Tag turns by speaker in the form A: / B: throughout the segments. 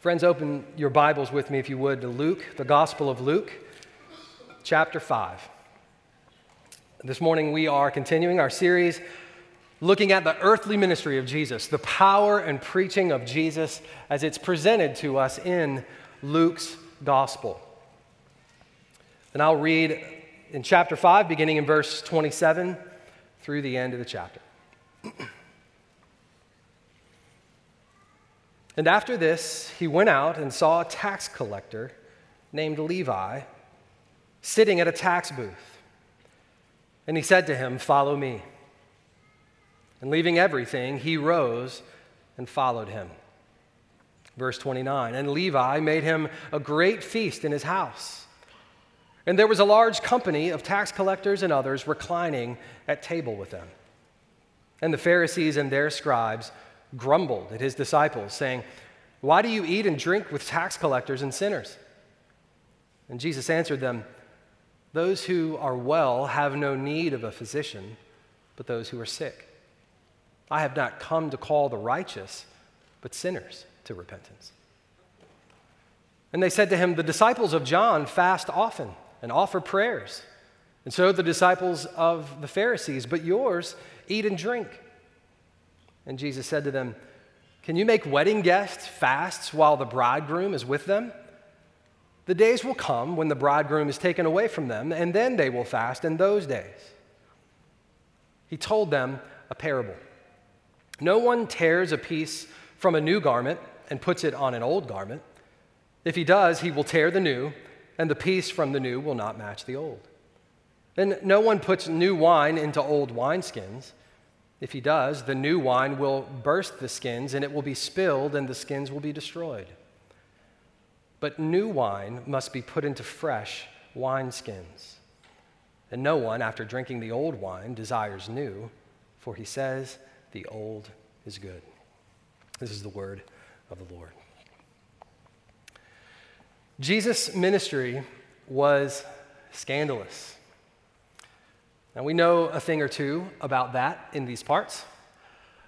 A: Friends, open your Bibles with me, if you would, to Luke, the Gospel of Luke, chapter 5. This morning we are continuing our series looking at the earthly ministry of Jesus, the power and preaching of Jesus as it's presented to us in Luke's Gospel. And I'll read in chapter 5, beginning in verse 27 through the end of the chapter. and after this, he went out and saw a tax collector named Levi sitting at a tax booth. And he said to him, Follow me. And leaving everything, he rose and followed him. Verse 29 And Levi made him a great feast in his house. And there was a large company of tax collectors and others reclining at table with them. And the Pharisees and their scribes grumbled at his disciples, saying, Why do you eat and drink with tax collectors and sinners? And Jesus answered them, Those who are well have no need of a physician, but those who are sick. I have not come to call the righteous, but sinners to repentance. And they said to him, The disciples of John fast often and offer prayers, and so the disciples of the Pharisees, but yours eat and drink. And Jesus said to them, Can you make wedding guests fast while the bridegroom is with them? The days will come when the bridegroom is taken away from them, and then they will fast in those days. He told them a parable. No one tears a piece from a new garment and puts it on an old garment. If he does, he will tear the new, and the piece from the new will not match the old. And no one puts new wine into old wineskins. If he does, the new wine will burst the skins, and it will be spilled, and the skins will be destroyed. But new wine must be put into fresh wineskins. And no one, after drinking the old wine, desires new, for he says, The old is good. This is the word of the Lord. Jesus' ministry was scandalous. Now, we know a thing or two about that in these parts.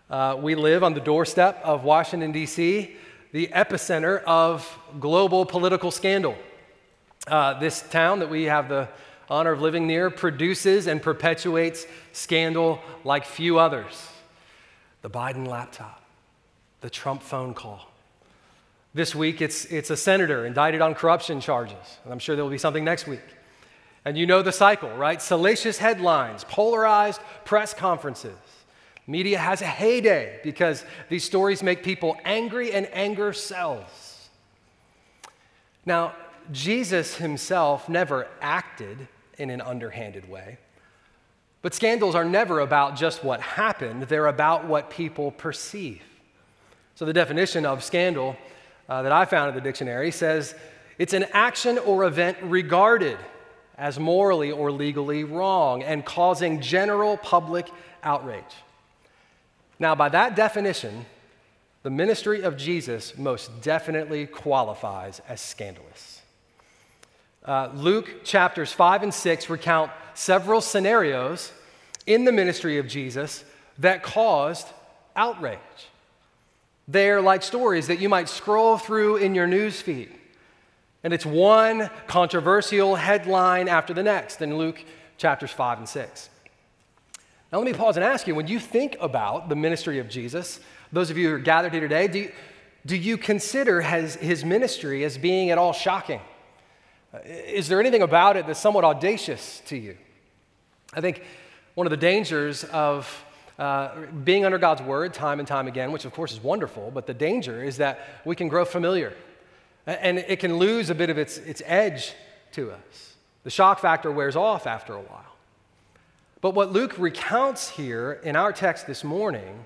A: Uh, we live on the doorstep of Washington, D.C., the epicenter of global political scandal. Uh, this town that we have the honor of living near produces and perpetuates scandal like few others. The Biden laptop, the Trump phone call. This week, it's, it's a senator indicted on corruption charges, and I'm sure there will be something next week. And you know the cycle, right? Salacious headlines, polarized press conferences. Media has a heyday because these stories make people angry and anger sells. Now, Jesus himself never acted in an underhanded way. But scandals are never about just what happened, they're about what people perceive. So, the definition of scandal uh, that I found in the dictionary says it's an action or event regarded as morally or legally wrong and causing general public outrage. Now, by that definition, the ministry of Jesus most definitely qualifies as scandalous. Uh, Luke chapters 5 and 6 recount several scenarios in the ministry of Jesus that caused outrage. They're like stories that you might scroll through in your news feed. And it's one controversial headline after the next in Luke chapters 5 and 6. Now, let me pause and ask you when you think about the ministry of Jesus, those of you who are gathered here today, do you, do you consider his, his ministry as being at all shocking? Uh, is there anything about it that's somewhat audacious to you? I think one of the dangers of uh, being under God's word time and time again, which of course is wonderful, but the danger is that we can grow familiar and it can lose a bit of its, its edge to us. The shock factor wears off after a while. But what Luke recounts here in our text this morning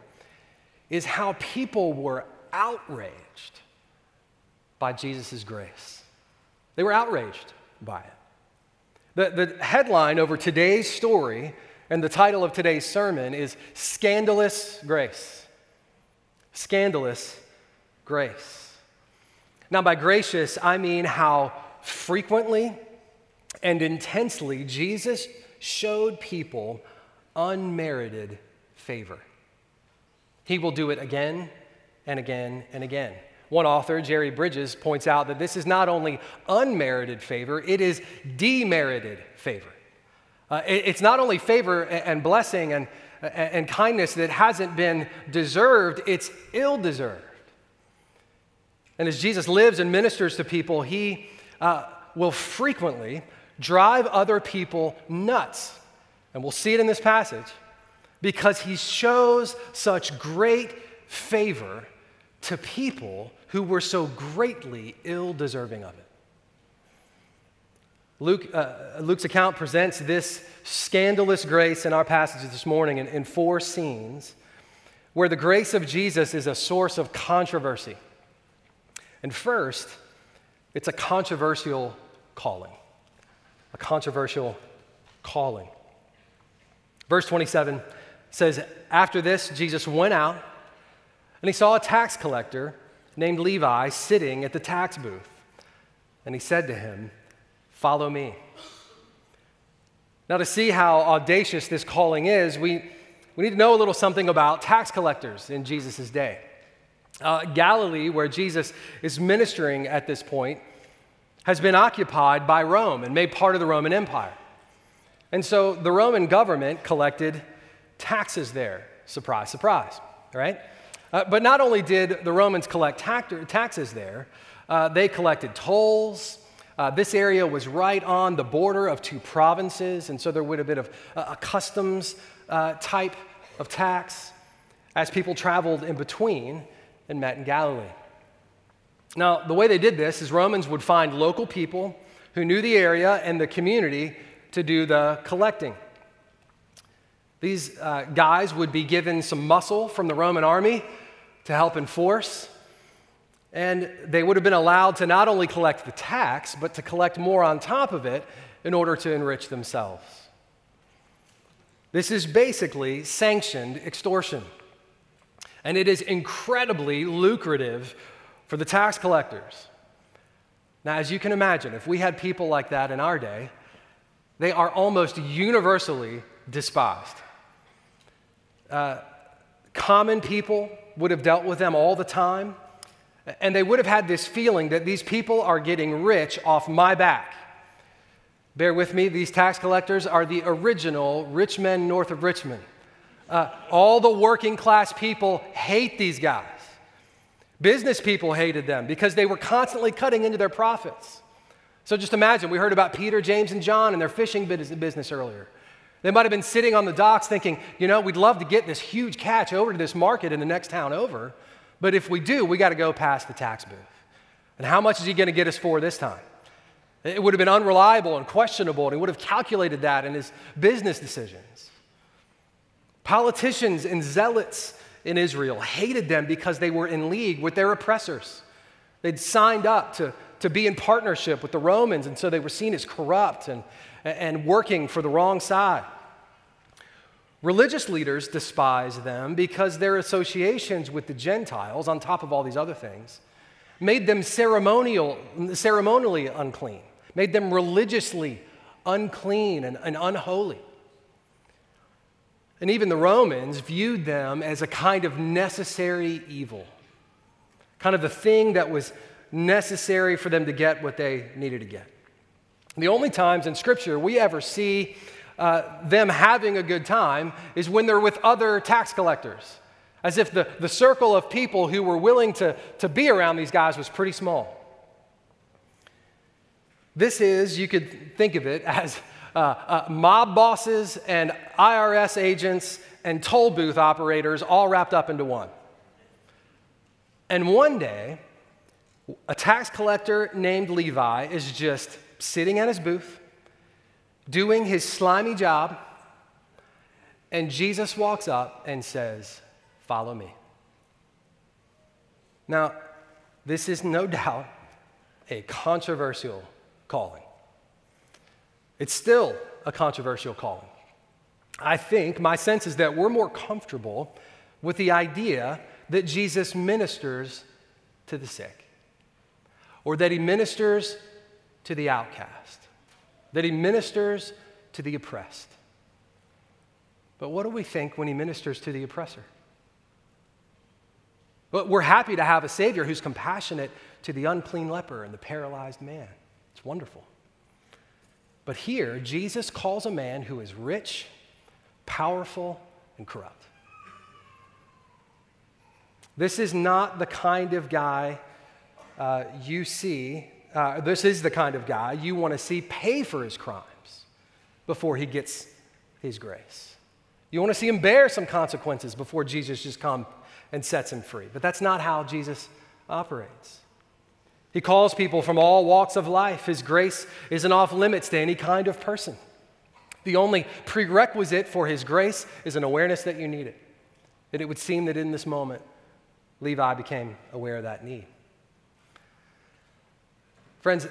A: is how people were outraged by Jesus' grace. They were outraged by it. The, the headline over today's story and the title of today's sermon is Scandalous Grace. Scandalous Grace. Now, by gracious, I mean how frequently and intensely Jesus showed people unmerited favor. He will do it again and again and again. One author, Jerry Bridges, points out that this is not only unmerited favor, it is demerited favor. Uh, it, it's not only favor and blessing and, and kindness that hasn't been deserved, it's ill deserved. And as Jesus lives and ministers to people, he uh, will frequently drive other people nuts. And we'll see it in this passage because he shows such great favor to people who were so greatly ill deserving of it. Luke, uh, Luke's account presents this scandalous grace in our passage this morning in, in four scenes where the grace of Jesus is a source of controversy. And first, it's a controversial calling. A controversial calling. Verse 27 says, After this, Jesus went out and he saw a tax collector named Levi sitting at the tax booth. And he said to him, Follow me. Now, to see how audacious this calling is, we, we need to know a little something about tax collectors in Jesus' day. Uh, Galilee, where Jesus is ministering at this point, has been occupied by Rome and made part of the Roman Empire. And so the Roman government collected taxes there. Surprise, surprise, right? Uh, but not only did the Romans collect taxes there, uh, they collected tolls. Uh, this area was right on the border of two provinces, and so there would have been a, a customs uh, type of tax as people traveled in between and met in Galilee. Now, the way they did this is Romans would find local people who knew the area and the community to do the collecting. These uh, guys would be given some muscle from the Roman army to help enforce. And they would have been allowed to not only collect the tax, but to collect more on top of it in order to enrich themselves. This is basically sanctioned extortion. And it is incredibly lucrative for the tax collectors. Now, as you can imagine, if we had people like that in our day, they are almost universally despised. Uh, common people would have dealt with them all the time, and they would have had this feeling that these people are getting rich off my back. Bear with me, these tax collectors are the original rich men north of Richmond. Uh, all the working class people hate these guys. Business people hated them because they were constantly cutting into their profits. So just imagine, we heard about Peter, James, and John and their fishing business earlier. They might have been sitting on the docks thinking, you know, we'd love to get this huge catch over to this market in the next town over, but if we do, we got to go past the tax booth. And how much is he going to get us for this time? It would have been unreliable and questionable, and he would have calculated that in his business decisions. Politicians and zealots in Israel hated them because they were in league with their oppressors. They'd signed up to, to be in partnership with the Romans, and so they were seen as corrupt and, and working for the wrong side. Religious leaders despise them because their associations with the Gentiles, on top of all these other things, made them ceremonial, ceremonially unclean, made them religiously unclean and, and unholy. And even the Romans viewed them as a kind of necessary evil, kind of the thing that was necessary for them to get what they needed to get. The only times in Scripture we ever see uh, them having a good time is when they're with other tax collectors, as if the, the circle of people who were willing to, to be around these guys was pretty small. This is, you could think of it as uh, uh, mob bosses and IRS agents and toll booth operators all wrapped up into one. And one day, a tax collector named Levi is just sitting at his booth, doing his slimy job, and Jesus walks up and says, Follow me. Now, this is no doubt a controversial calling. It's still a controversial calling. I think my sense is that we're more comfortable with the idea that Jesus ministers to the sick or that he ministers to the outcast, that he ministers to the oppressed. But what do we think when he ministers to the oppressor? But we're happy to have a Savior who's compassionate to the unclean leper and the paralyzed man. It's wonderful. But here, Jesus calls a man who is rich, powerful, and corrupt. This is not the kind of guy uh, you see, uh, this is the kind of guy you want to see pay for his crimes before he gets his grace. You want to see him bear some consequences before Jesus just comes and sets him free. But that's not how Jesus operates. He calls people from all walks of life. His grace isn't off limits to any kind of person. The only prerequisite for his grace is an awareness that you need it. And it would seem that in this moment, Levi became aware of that need. Friends,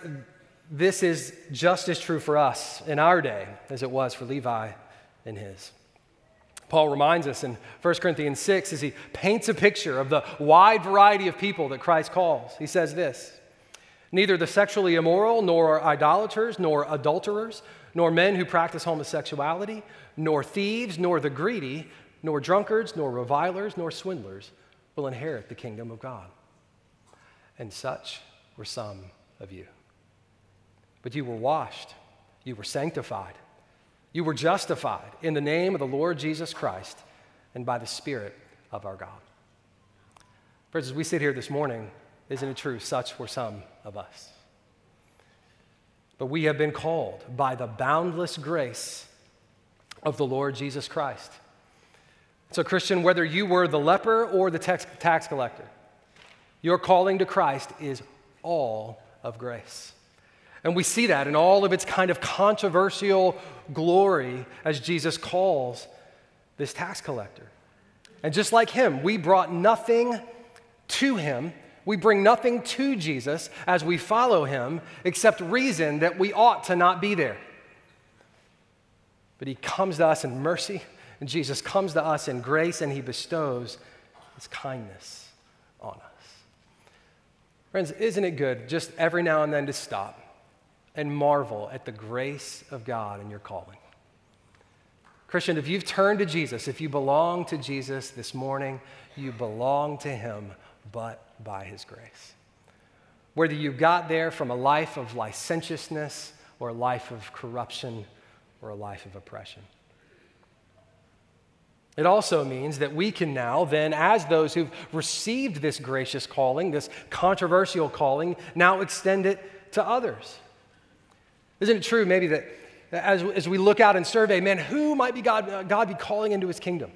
A: this is just as true for us in our day as it was for Levi in his. Paul reminds us in 1 Corinthians 6 as he paints a picture of the wide variety of people that Christ calls. He says this Neither the sexually immoral, nor idolaters, nor adulterers, nor men who practice homosexuality, nor thieves, nor the greedy, nor drunkards, nor revilers, nor swindlers will inherit the kingdom of God. And such were some of you. But you were washed, you were sanctified you were justified in the name of the Lord Jesus Christ and by the Spirit of our God. Friends, as we sit here this morning, isn't it true? Such were some of us. But we have been called by the boundless grace of the Lord Jesus Christ. So, Christian, whether you were the leper or the tax, tax collector, your calling to Christ is all of grace. And we see that in all of its kind of controversial glory as Jesus calls this tax collector. And just like him, we brought nothing to him. We bring nothing to Jesus as we follow him except reason that we ought to not be there. But he comes to us in mercy, and Jesus comes to us in grace, and he bestows his kindness on us. Friends, isn't it good just every now and then to stop and marvel at the grace of God in your calling. Christian, if you've turned to Jesus, if you belong to Jesus this morning, you belong to Him, but by His grace. Whether you got there from a life of licentiousness or a life of corruption or a life of oppression. It also means that we can now, then, as those who've received this gracious calling, this controversial calling, now extend it to others. Isn't it true, maybe, that as, as we look out and survey, man, who might be God, uh, God be calling into his kingdom?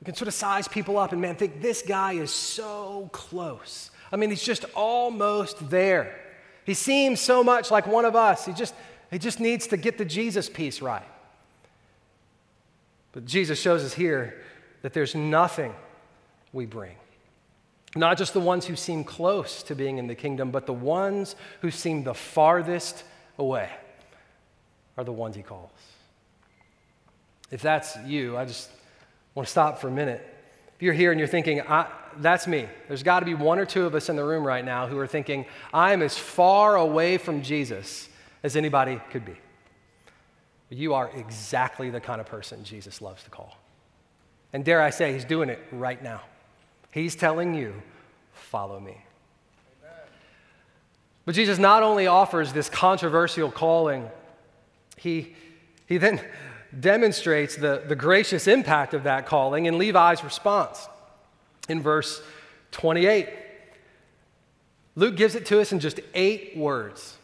A: You can sort of size people up and, man, think this guy is so close. I mean, he's just almost there. He seems so much like one of us. He just, he just needs to get the Jesus piece right. But Jesus shows us here that there's nothing we bring. Not just the ones who seem close to being in the kingdom, but the ones who seem the farthest away are the ones he calls. If that's you, I just want to stop for a minute. If you're here and you're thinking, that's me, there's got to be one or two of us in the room right now who are thinking, I'm as far away from Jesus as anybody could be. You are exactly the kind of person Jesus loves to call. And dare I say, he's doing it right now. He's telling you, follow me. But Jesus not only offers this controversial calling, he, he then demonstrates the, the gracious impact of that calling in Levi's response in verse 28. Luke gives it to us in just eight words.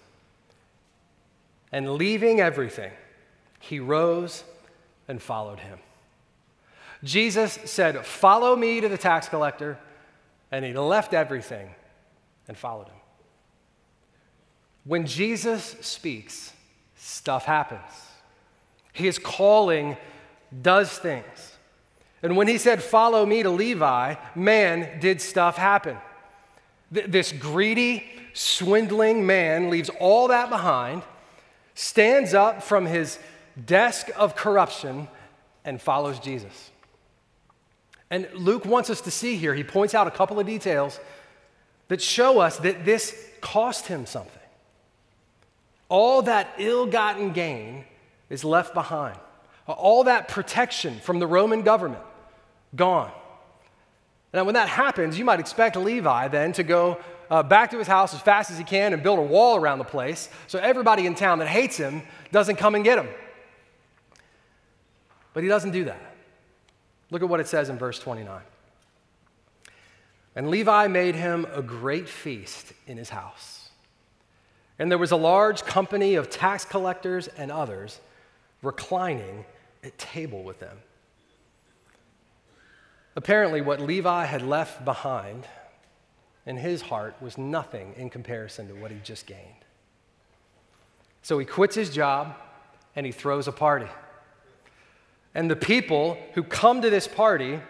A: And leaving everything, he rose and followed him. Jesus said, Follow me to the tax collector, and he left everything and followed him. When Jesus speaks, stuff happens. His calling does things. And when he said, Follow me to Levi, man, did stuff happen. Th- this greedy, swindling man leaves all that behind, stands up from his desk of corruption, and follows Jesus. And Luke wants us to see here, he points out a couple of details that show us that this cost him something all that ill gotten gain is left behind. All that protection from the Roman government, gone. Now, when that happens, you might expect Levi then to go uh, back to his house as fast as he can and build a wall around the place so everybody in town that hates him doesn't come and get him. But he doesn't do that. Look at what it says in verse 29. And Levi made him a great feast in his house. And there was a large company of tax collectors and others reclining at table with them. Apparently, what Levi had left behind in his heart was nothing in comparison to what he just gained. So he quits his job and he throws a party. And the people who come to this party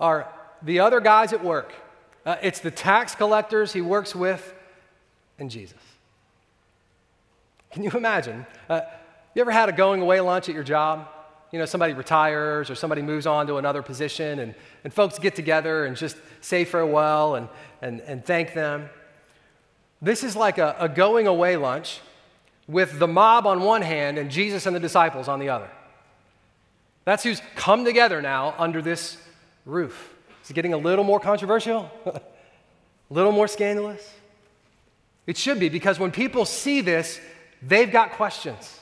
A: are the other guys at work. Uh, it's the tax collectors he works with and Jesus. Can you imagine? Uh, you ever had a going away lunch at your job? You know, somebody retires or somebody moves on to another position, and, and folks get together and just say farewell and, and, and thank them. This is like a, a going away lunch with the mob on one hand and Jesus and the disciples on the other. That's who's come together now under this roof. Is it getting a little more controversial? a little more scandalous? It should be because when people see this, they've got questions.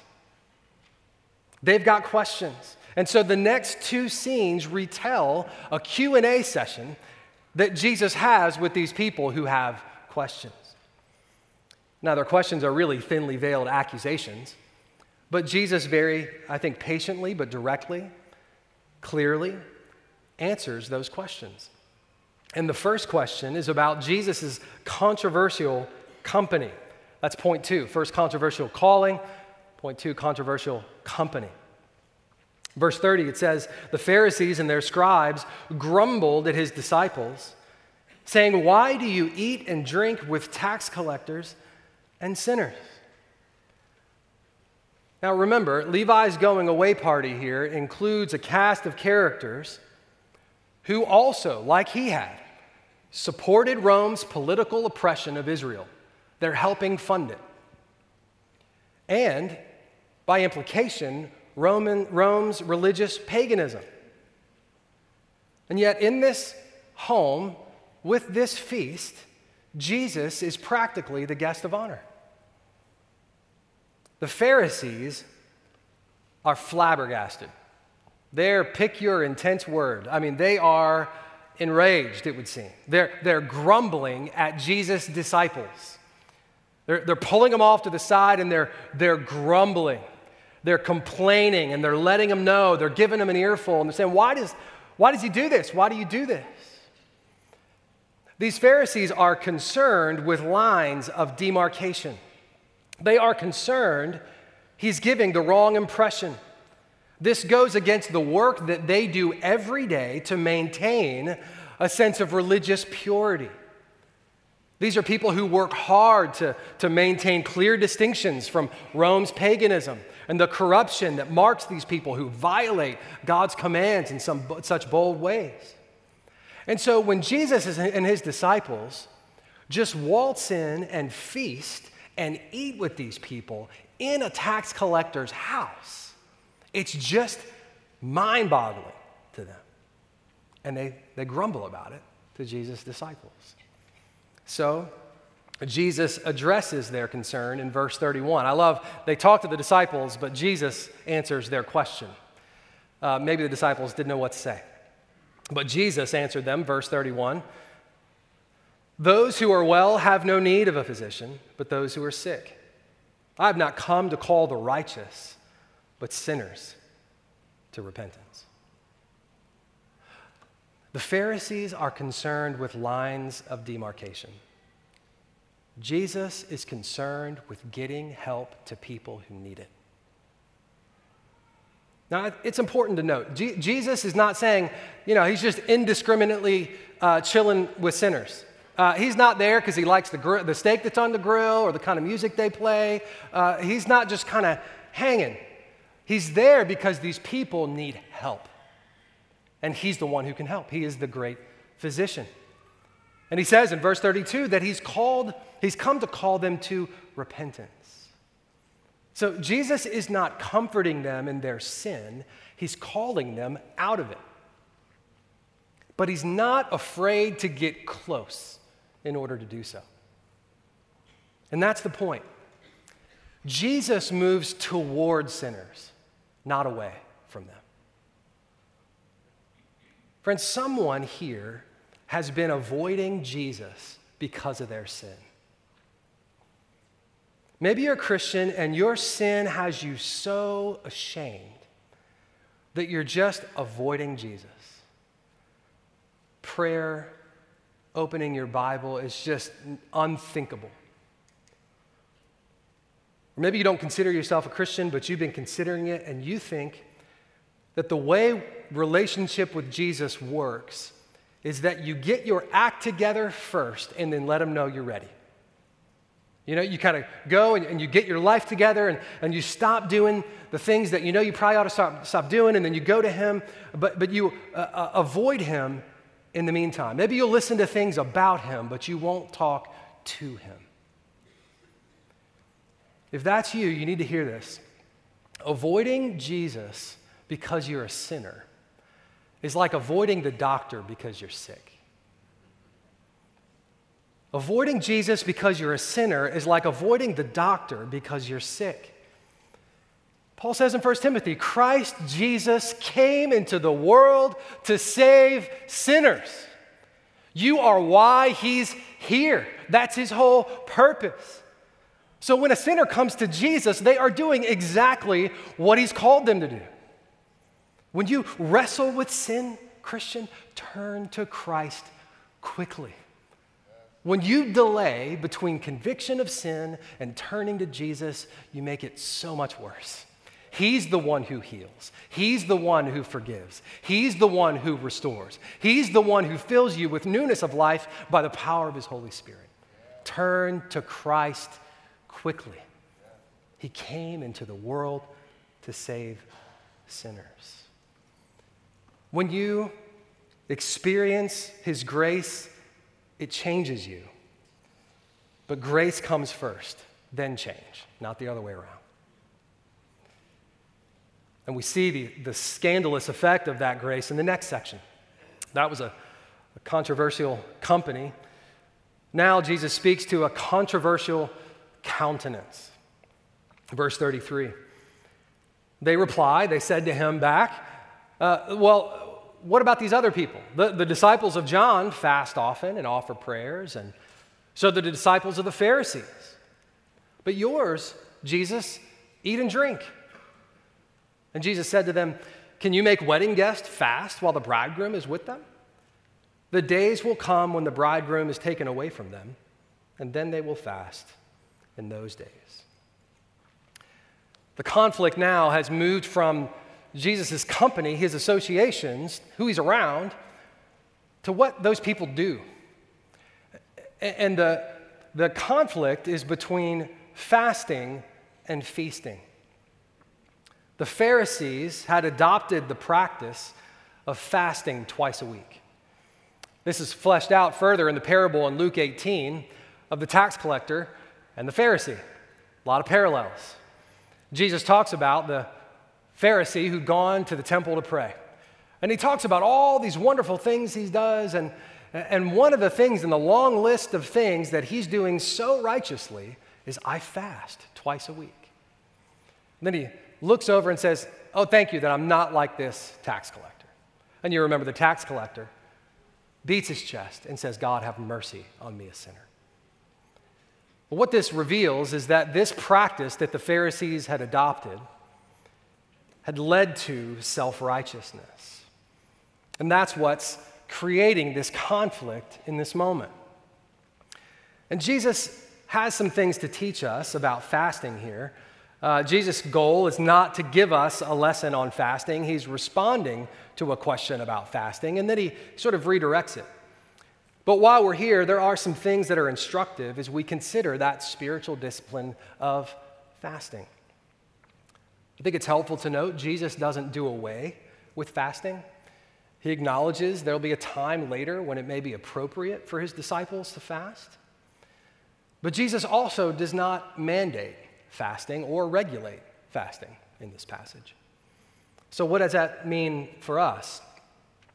A: They've got questions. And so the next two scenes retell a Q&A session that Jesus has with these people who have questions. Now their questions are really thinly veiled accusations, but Jesus very I think patiently but directly, clearly answers those questions. And the first question is about Jesus' controversial company. That's point two. First, controversial calling. Point two, controversial company. Verse 30, it says, The Pharisees and their scribes grumbled at his disciples, saying, Why do you eat and drink with tax collectors and sinners? Now remember, Levi's going away party here includes a cast of characters who also, like he had, supported Rome's political oppression of Israel. They're helping fund it. And by implication, Roman, Rome's religious paganism. And yet, in this home, with this feast, Jesus is practically the guest of honor. The Pharisees are flabbergasted. They're, pick your intense word. I mean, they are enraged, it would seem. They're, they're grumbling at Jesus' disciples. They're, they're pulling them off to the side and they're, they're grumbling. They're complaining and they're letting them know. They're giving them an earful and they're saying, why does, why does he do this? Why do you do this? These Pharisees are concerned with lines of demarcation. They are concerned he's giving the wrong impression. This goes against the work that they do every day to maintain a sense of religious purity. These are people who work hard to, to maintain clear distinctions from Rome's paganism and the corruption that marks these people who violate God's commands in some, such bold ways. And so when Jesus and his disciples just waltz in and feast and eat with these people in a tax collector's house, it's just mind boggling to them. And they, they grumble about it to Jesus' disciples. So, Jesus addresses their concern in verse 31. I love, they talk to the disciples, but Jesus answers their question. Uh, maybe the disciples didn't know what to say. But Jesus answered them, verse 31 Those who are well have no need of a physician, but those who are sick. I have not come to call the righteous but sinners to repentance. The Pharisees are concerned with lines of demarcation. Jesus is concerned with getting help to people who need it. Now, it's important to note G- Jesus is not saying, you know, he's just indiscriminately uh, chilling with sinners. Uh, he's not there because he likes the, gr- the steak that's on the grill or the kind of music they play. Uh, he's not just kind of hanging. He's there because these people need help. And he's the one who can help. He is the great physician. And he says in verse 32 that he's called, he's come to call them to repentance. So Jesus is not comforting them in their sin, he's calling them out of it. but he's not afraid to get close in order to do so. And that's the point. Jesus moves toward sinners, not away from them. Friends, someone here has been avoiding Jesus because of their sin. Maybe you're a Christian and your sin has you so ashamed that you're just avoiding Jesus. Prayer, opening your Bible is just unthinkable. Or maybe you don't consider yourself a Christian, but you've been considering it and you think that the way relationship with Jesus works is that you get your act together first and then let him know you're ready. You know, you kind of go and, and, you get your life together and, and you stop doing the things that you know you probably ought to stop, stop doing, and then you go to Him, but, but you uh, uh, avoid Him in the meantime. Maybe you'll listen to things about Him, but you won't talk to Him. If that's you, you need to hear this. Avoiding Jesus because you're a sinner is like avoiding the doctor because you're sick. Avoiding Jesus because you're a sinner is like avoiding the doctor because you're sick. Paul says in 1 Timothy, Christ Jesus came into the world to save sinners. You are why he's here. That's his whole purpose. So when a sinner comes to Jesus, they are doing exactly what he's called them to do. When you wrestle with sin, Christian, turn to Christ quickly. When you delay between conviction of sin and turning to Jesus, you make it so much worse. He's the one who heals. He's the one who forgives. He's the one who restores. He's the one who fills you with newness of life by the power of His Holy Spirit. Turn to Christ quickly. He came into the world to save sinners. When you experience His grace, it changes you. But grace comes first, then change, not the other way around. And we see the, the scandalous effect of that grace in the next section. That was a, a controversial company. Now Jesus speaks to a controversial countenance. Verse 33. They replied, they said to him back, uh, Well, what about these other people? The, the disciples of John fast often and offer prayers, and so the disciples of the Pharisees. But yours, Jesus, eat and drink. And Jesus said to them, Can you make wedding guests fast while the bridegroom is with them? The days will come when the bridegroom is taken away from them, and then they will fast in those days. The conflict now has moved from Jesus' company, his associations, who he's around, to what those people do. And the, the conflict is between fasting and feasting. The Pharisees had adopted the practice of fasting twice a week. This is fleshed out further in the parable in Luke 18 of the tax collector and the Pharisee. A lot of parallels. Jesus talks about the Pharisee who'd gone to the temple to pray. And he talks about all these wonderful things he does. And, and one of the things in the long list of things that he's doing so righteously is I fast twice a week. And then he looks over and says, Oh, thank you that I'm not like this tax collector. And you remember the tax collector beats his chest and says, God, have mercy on me, a sinner. What this reveals is that this practice that the Pharisees had adopted had led to self righteousness. And that's what's creating this conflict in this moment. And Jesus has some things to teach us about fasting here. Uh, Jesus' goal is not to give us a lesson on fasting. He's responding to a question about fasting, and then he sort of redirects it. But while we're here, there are some things that are instructive as we consider that spiritual discipline of fasting. I think it's helpful to note Jesus doesn't do away with fasting. He acknowledges there'll be a time later when it may be appropriate for his disciples to fast. But Jesus also does not mandate fasting or regulate fasting in this passage. So, what does that mean for us?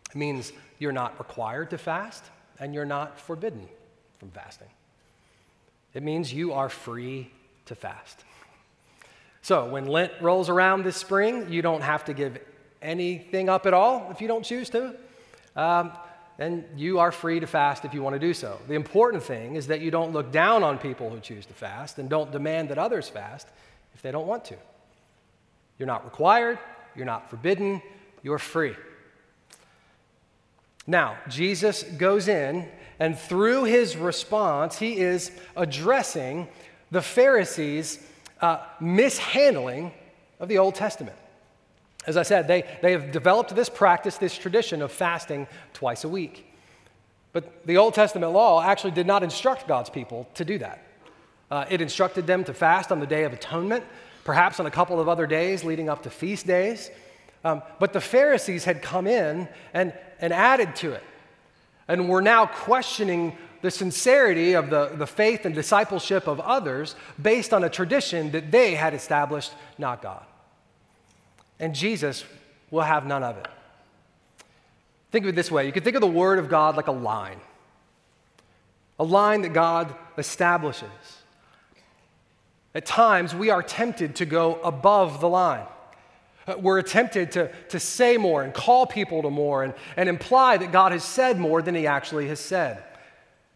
A: It means you're not required to fast and you're not forbidden from fasting. It means you are free to fast. So when Lent rolls around this spring, you don't have to give anything up at all if you don't choose to. Um, and you are free to fast if you want to do so. The important thing is that you don't look down on people who choose to fast and don't demand that others fast if they don't want to. You're not required, you're not forbidden, you're free. Now, Jesus goes in, and through his response, he is addressing the Pharisees' uh, mishandling of the Old Testament. As I said, they, they have developed this practice, this tradition of fasting twice a week. But the Old Testament law actually did not instruct God's people to do that. Uh, it instructed them to fast on the Day of Atonement, perhaps on a couple of other days leading up to feast days. Um, but the Pharisees had come in and, and added to it. And were now questioning the sincerity of the, the faith and discipleship of others based on a tradition that they had established, not God. And Jesus will have none of it. Think of it this way you could think of the Word of God like a line, a line that God establishes. At times, we are tempted to go above the line. Uh, we're tempted to, to say more and call people to more and, and imply that God has said more than he actually has said.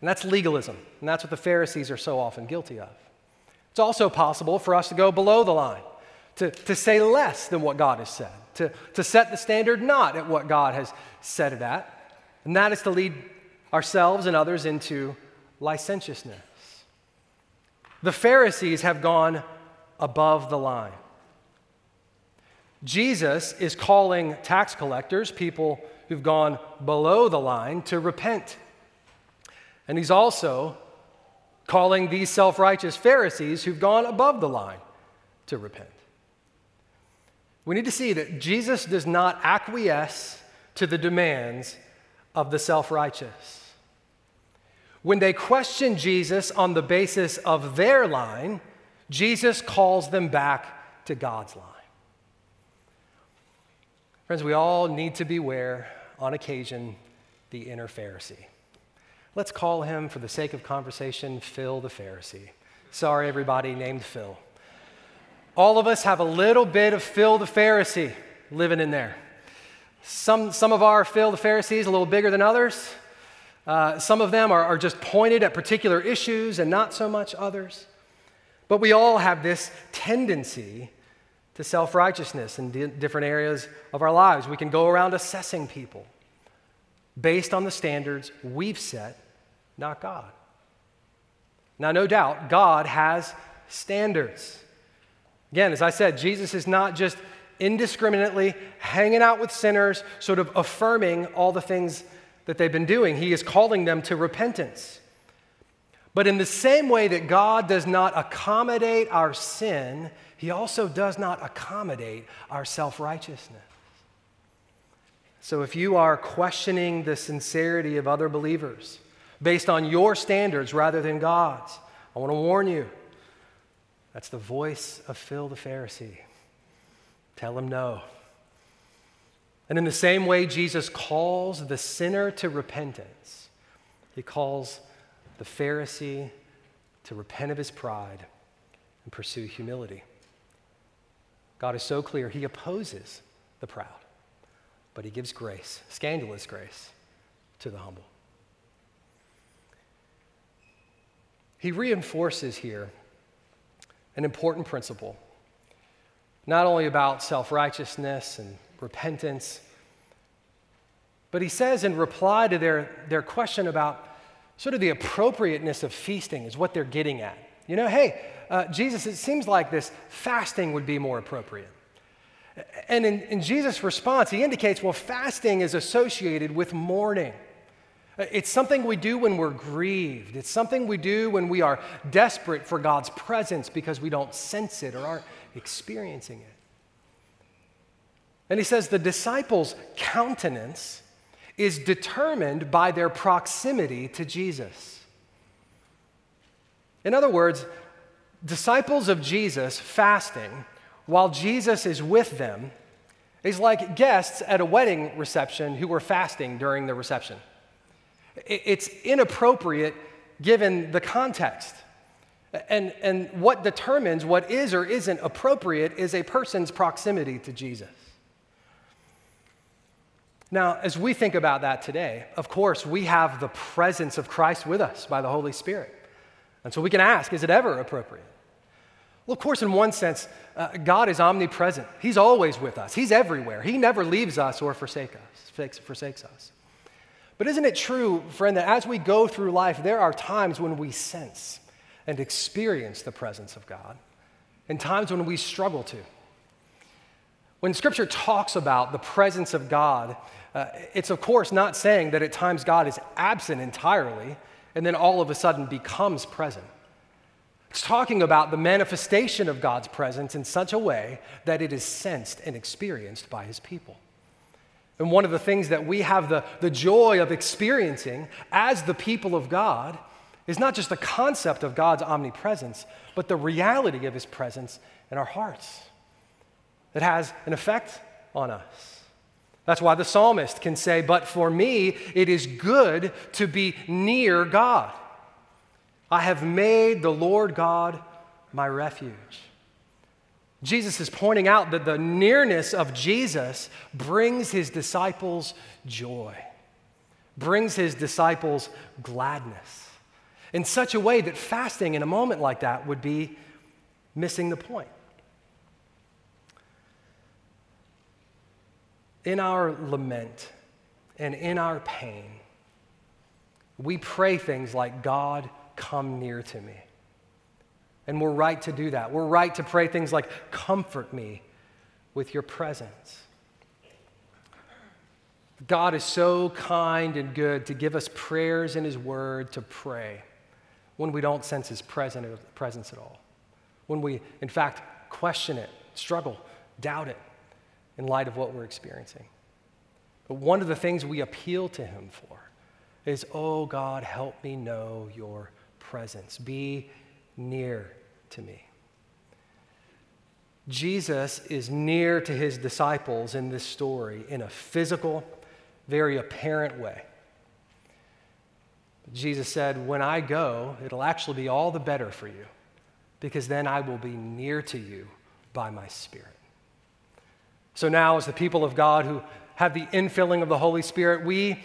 A: And that's legalism. And that's what the Pharisees are so often guilty of. It's also possible for us to go below the line, to, to say less than what God has said, to, to set the standard not at what God has set it at. And that is to lead ourselves and others into licentiousness. The Pharisees have gone above the line. Jesus is calling tax collectors, people who've gone below the line, to repent. And he's also calling these self righteous Pharisees who've gone above the line to repent. We need to see that Jesus does not acquiesce to the demands of the self righteous. When they question Jesus on the basis of their line, Jesus calls them back to God's line. Friends, we all need to beware, on occasion, the inner Pharisee. Let's call him, for the sake of conversation, Phil the Pharisee. Sorry, everybody named Phil. All of us have a little bit of Phil the Pharisee living in there. Some, some of our Phil the Pharisees a little bigger than others. Uh, some of them are, are just pointed at particular issues and not so much others. But we all have this tendency to self righteousness in di- different areas of our lives. We can go around assessing people based on the standards we've set, not God. Now, no doubt, God has standards. Again, as I said, Jesus is not just indiscriminately hanging out with sinners, sort of affirming all the things that they've been doing. He is calling them to repentance. But in the same way that God does not accommodate our sin, he also does not accommodate our self righteousness. So if you are questioning the sincerity of other believers based on your standards rather than God's, I want to warn you that's the voice of Phil the Pharisee. Tell him no. And in the same way, Jesus calls the sinner to repentance, he calls the Pharisee to repent of his pride and pursue humility. God is so clear, he opposes the proud, but he gives grace, scandalous grace, to the humble. He reinforces here an important principle, not only about self righteousness and repentance, but he says in reply to their, their question about sort of the appropriateness of feasting, is what they're getting at. You know, hey, uh, Jesus, it seems like this fasting would be more appropriate. And in, in Jesus' response, he indicates well, fasting is associated with mourning. It's something we do when we're grieved. It's something we do when we are desperate for God's presence because we don't sense it or aren't experiencing it. And he says the disciples' countenance is determined by their proximity to Jesus. In other words, disciples of Jesus fasting while Jesus is with them is like guests at a wedding reception who were fasting during the reception. It's inappropriate given the context. And, and what determines what is or isn't appropriate is a person's proximity to Jesus. Now, as we think about that today, of course, we have the presence of Christ with us by the Holy Spirit. And so we can ask, is it ever appropriate? Well, of course, in one sense, uh, God is omnipresent. He's always with us, He's everywhere. He never leaves us or forsake us, forsakes us. But isn't it true, friend, that as we go through life, there are times when we sense and experience the presence of God, and times when we struggle to? When Scripture talks about the presence of God, uh, it's of course not saying that at times God is absent entirely and then all of a sudden becomes present. It's talking about the manifestation of God's presence in such a way that it is sensed and experienced by his people. And one of the things that we have the, the joy of experiencing as the people of God is not just the concept of God's omnipresence, but the reality of his presence in our hearts. It has an effect on us. That's why the psalmist can say, But for me, it is good to be near God. I have made the Lord God my refuge. Jesus is pointing out that the nearness of Jesus brings his disciples joy, brings his disciples gladness, in such a way that fasting in a moment like that would be missing the point. in our lament and in our pain, we pray things like, God, come near to me. And we're right to do that. We're right to pray things like, comfort me with your presence. God is so kind and good to give us prayers in His Word to pray when we don't sense His presence at all. When we, in fact, question it, struggle, doubt it in light of what we're experiencing. But one of the things we appeal to Him for is, Oh God, help me know your presence. Be near to me. Jesus is near to his disciples in this story in a physical, very apparent way. Jesus said, When I go, it'll actually be all the better for you because then I will be near to you by my Spirit. So now, as the people of God who have the infilling of the Holy Spirit, we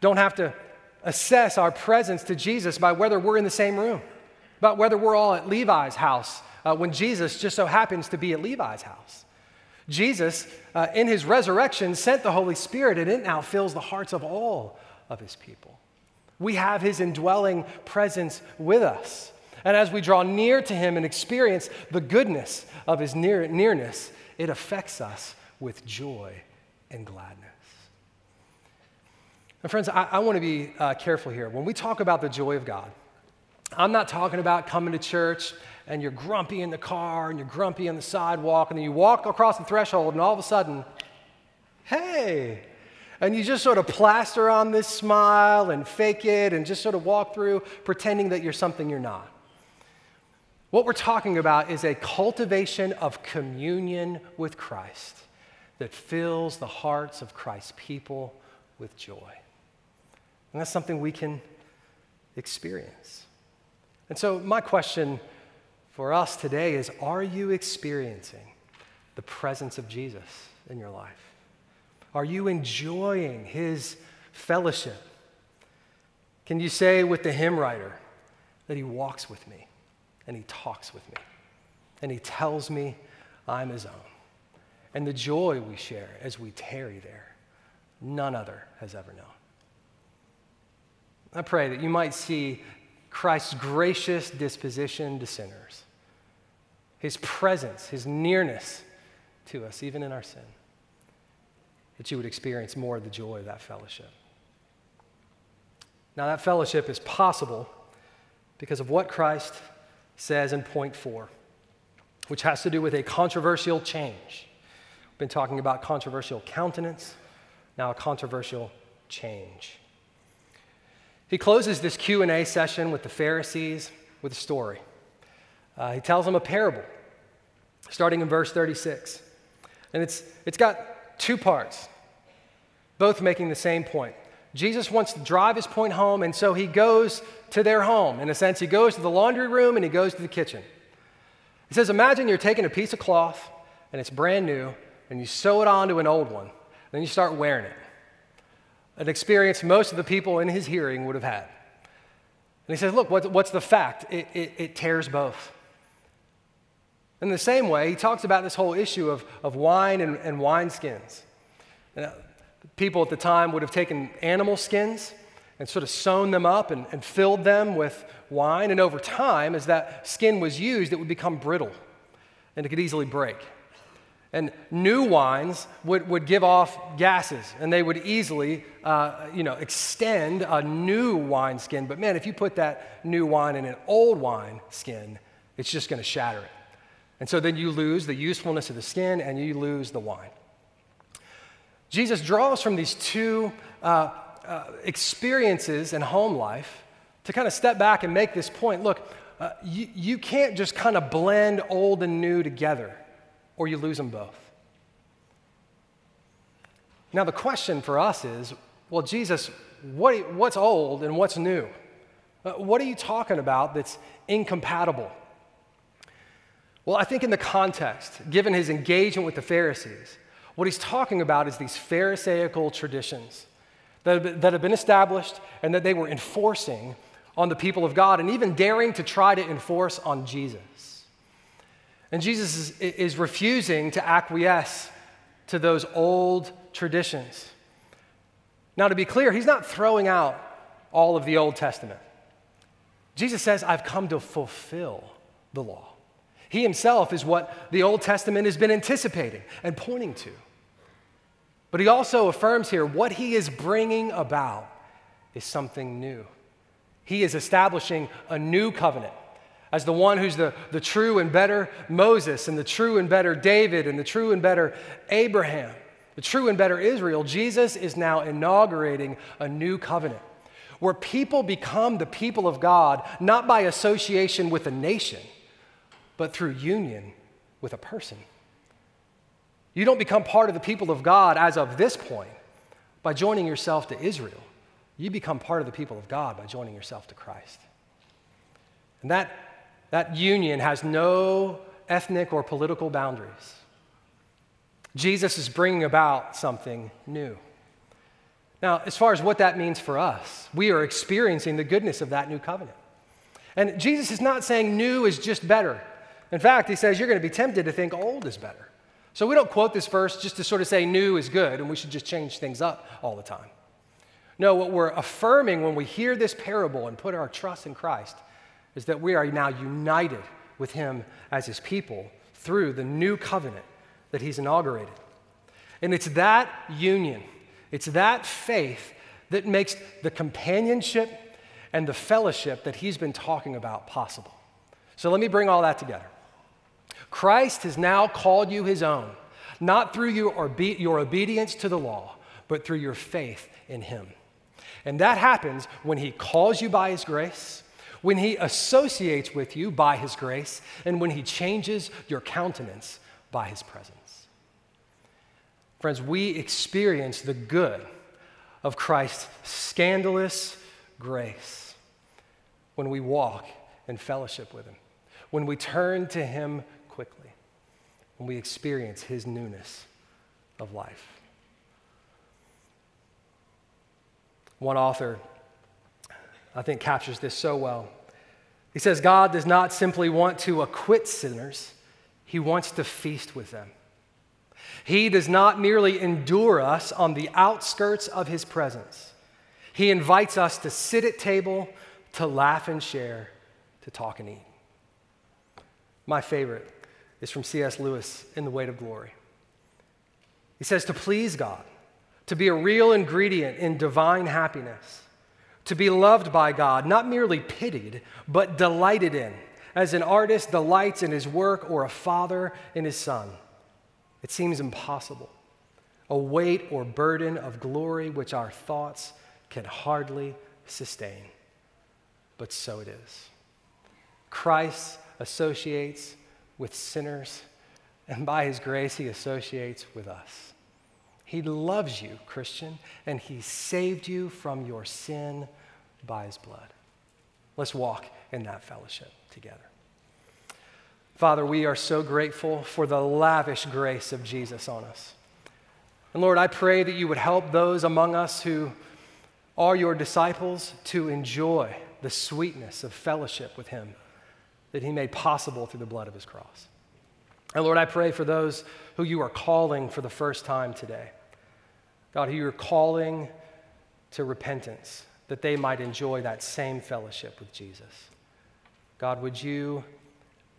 A: don't have to assess our presence to Jesus by whether we're in the same room, about whether we're all at Levi's house uh, when Jesus just so happens to be at Levi's house. Jesus, uh, in his resurrection, sent the Holy Spirit, and it now fills the hearts of all of his people. We have his indwelling presence with us. And as we draw near to him and experience the goodness of his near, nearness, it affects us with joy and gladness. And friends, I, I want to be uh, careful here. When we talk about the joy of God, I'm not talking about coming to church and you're grumpy in the car and you're grumpy on the sidewalk and then you walk across the threshold and all of a sudden, hey, and you just sort of plaster on this smile and fake it and just sort of walk through pretending that you're something you're not. What we're talking about is a cultivation of communion with Christ that fills the hearts of Christ's people with joy. And that's something we can experience. And so, my question for us today is Are you experiencing the presence of Jesus in your life? Are you enjoying his fellowship? Can you say with the hymn writer that he walks with me and he talks with me and he tells me I'm his own? and the joy we share as we tarry there, none other has ever known. I pray that you might see Christ's gracious disposition to sinners, his presence, his nearness to us, even in our sin, that you would experience more of the joy of that fellowship. Now, that fellowship is possible because of what Christ says in point four, which has to do with a controversial change We've been talking about controversial countenance, now a controversial change. He closes this Q&A session with the Pharisees with a story. Uh, he tells them a parable, starting in verse 36. And it's, it's got two parts, both making the same point. Jesus wants to drive his point home, and so he goes to their home. In a sense, he goes to the laundry room and he goes to the kitchen. He says, Imagine you're taking a piece of cloth and it's brand new, and you sew it onto an old one, then you start wearing it. An experience most of the people in his hearing would have had. And he says, Look, what's the fact? It, it, it tears both. In the same way, he talks about this whole issue of, of wine and, and wine skins. Uh, people at the time would have taken animal skins and sort of sewn them up and, and filled them with wine. And over time, as that skin was used, it would become brittle and it could easily break. And new wines would, would give off gases, and they would easily, uh, you know, extend a new wine skin. But man, if you put that new wine in an old wine skin, it's just going to shatter it. And so then you lose the usefulness of the skin and you lose the wine. Jesus draws from these two uh, uh, experiences in home life to kind of step back and make this point. Look, uh, you, you can't just kind of blend old and new together, or you lose them both. Now, the question for us is well, Jesus, what, what's old and what's new? Uh, what are you talking about that's incompatible? Well, I think in the context, given his engagement with the Pharisees, what he's talking about is these Pharisaical traditions that, that have been established and that they were enforcing on the people of God and even daring to try to enforce on Jesus. And Jesus is, is refusing to acquiesce to those old traditions. Now, to be clear, he's not throwing out all of the Old Testament. Jesus says, I've come to fulfill the law. He himself is what the Old Testament has been anticipating and pointing to. But he also affirms here what he is bringing about is something new. He is establishing a new covenant as the one who's the, the true and better Moses and the true and better David and the true and better Abraham, the true and better Israel. Jesus is now inaugurating a new covenant where people become the people of God not by association with a nation but through union with a person. You don't become part of the people of God as of this point by joining yourself to Israel. You become part of the people of God by joining yourself to Christ. And that, that union has no ethnic or political boundaries. Jesus is bringing about something new. Now, as far as what that means for us, we are experiencing the goodness of that new covenant. And Jesus is not saying new is just better. In fact, he says you're going to be tempted to think old is better. So we don't quote this verse just to sort of say new is good and we should just change things up all the time. No, what we're affirming when we hear this parable and put our trust in Christ is that we are now united with him as his people through the new covenant that he's inaugurated. And it's that union, it's that faith that makes the companionship and the fellowship that he's been talking about possible. So let me bring all that together. Christ has now called you his own, not through your, your obedience to the law, but through your faith in him. And that happens when he calls you by his grace, when he associates with you by his grace, and when he changes your countenance by his presence. Friends, we experience the good of Christ's scandalous grace when we walk in fellowship with him, when we turn to him quickly when we experience His newness of life. One author, I think, captures this so well. He says, God does not simply want to acquit sinners, He wants to feast with them. He does not merely endure us on the outskirts of His presence, He invites us to sit at table, to laugh and share, to talk and eat. My favorite is from C.S. Lewis in The Weight of Glory. He says, To please God, to be a real ingredient in divine happiness, to be loved by God, not merely pitied, but delighted in, as an artist delights in his work or a father in his son. It seems impossible, a weight or burden of glory which our thoughts can hardly sustain. But so it is. Christ associates with sinners, and by his grace, he associates with us. He loves you, Christian, and He saved you from your sin by His blood. Let's walk in that fellowship together. Father, we are so grateful for the lavish grace of Jesus on us. And Lord, I pray that you would help those among us who are your disciples to enjoy the sweetness of fellowship with Him that He made possible through the blood of His cross. And Lord, I pray for those who you are calling for the first time today. God, who you're calling to repentance, that they might enjoy that same fellowship with Jesus. God, would you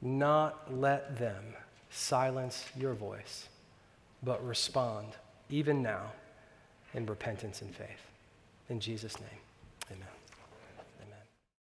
A: not let them silence your voice, but respond even now in repentance and faith. In Jesus' name.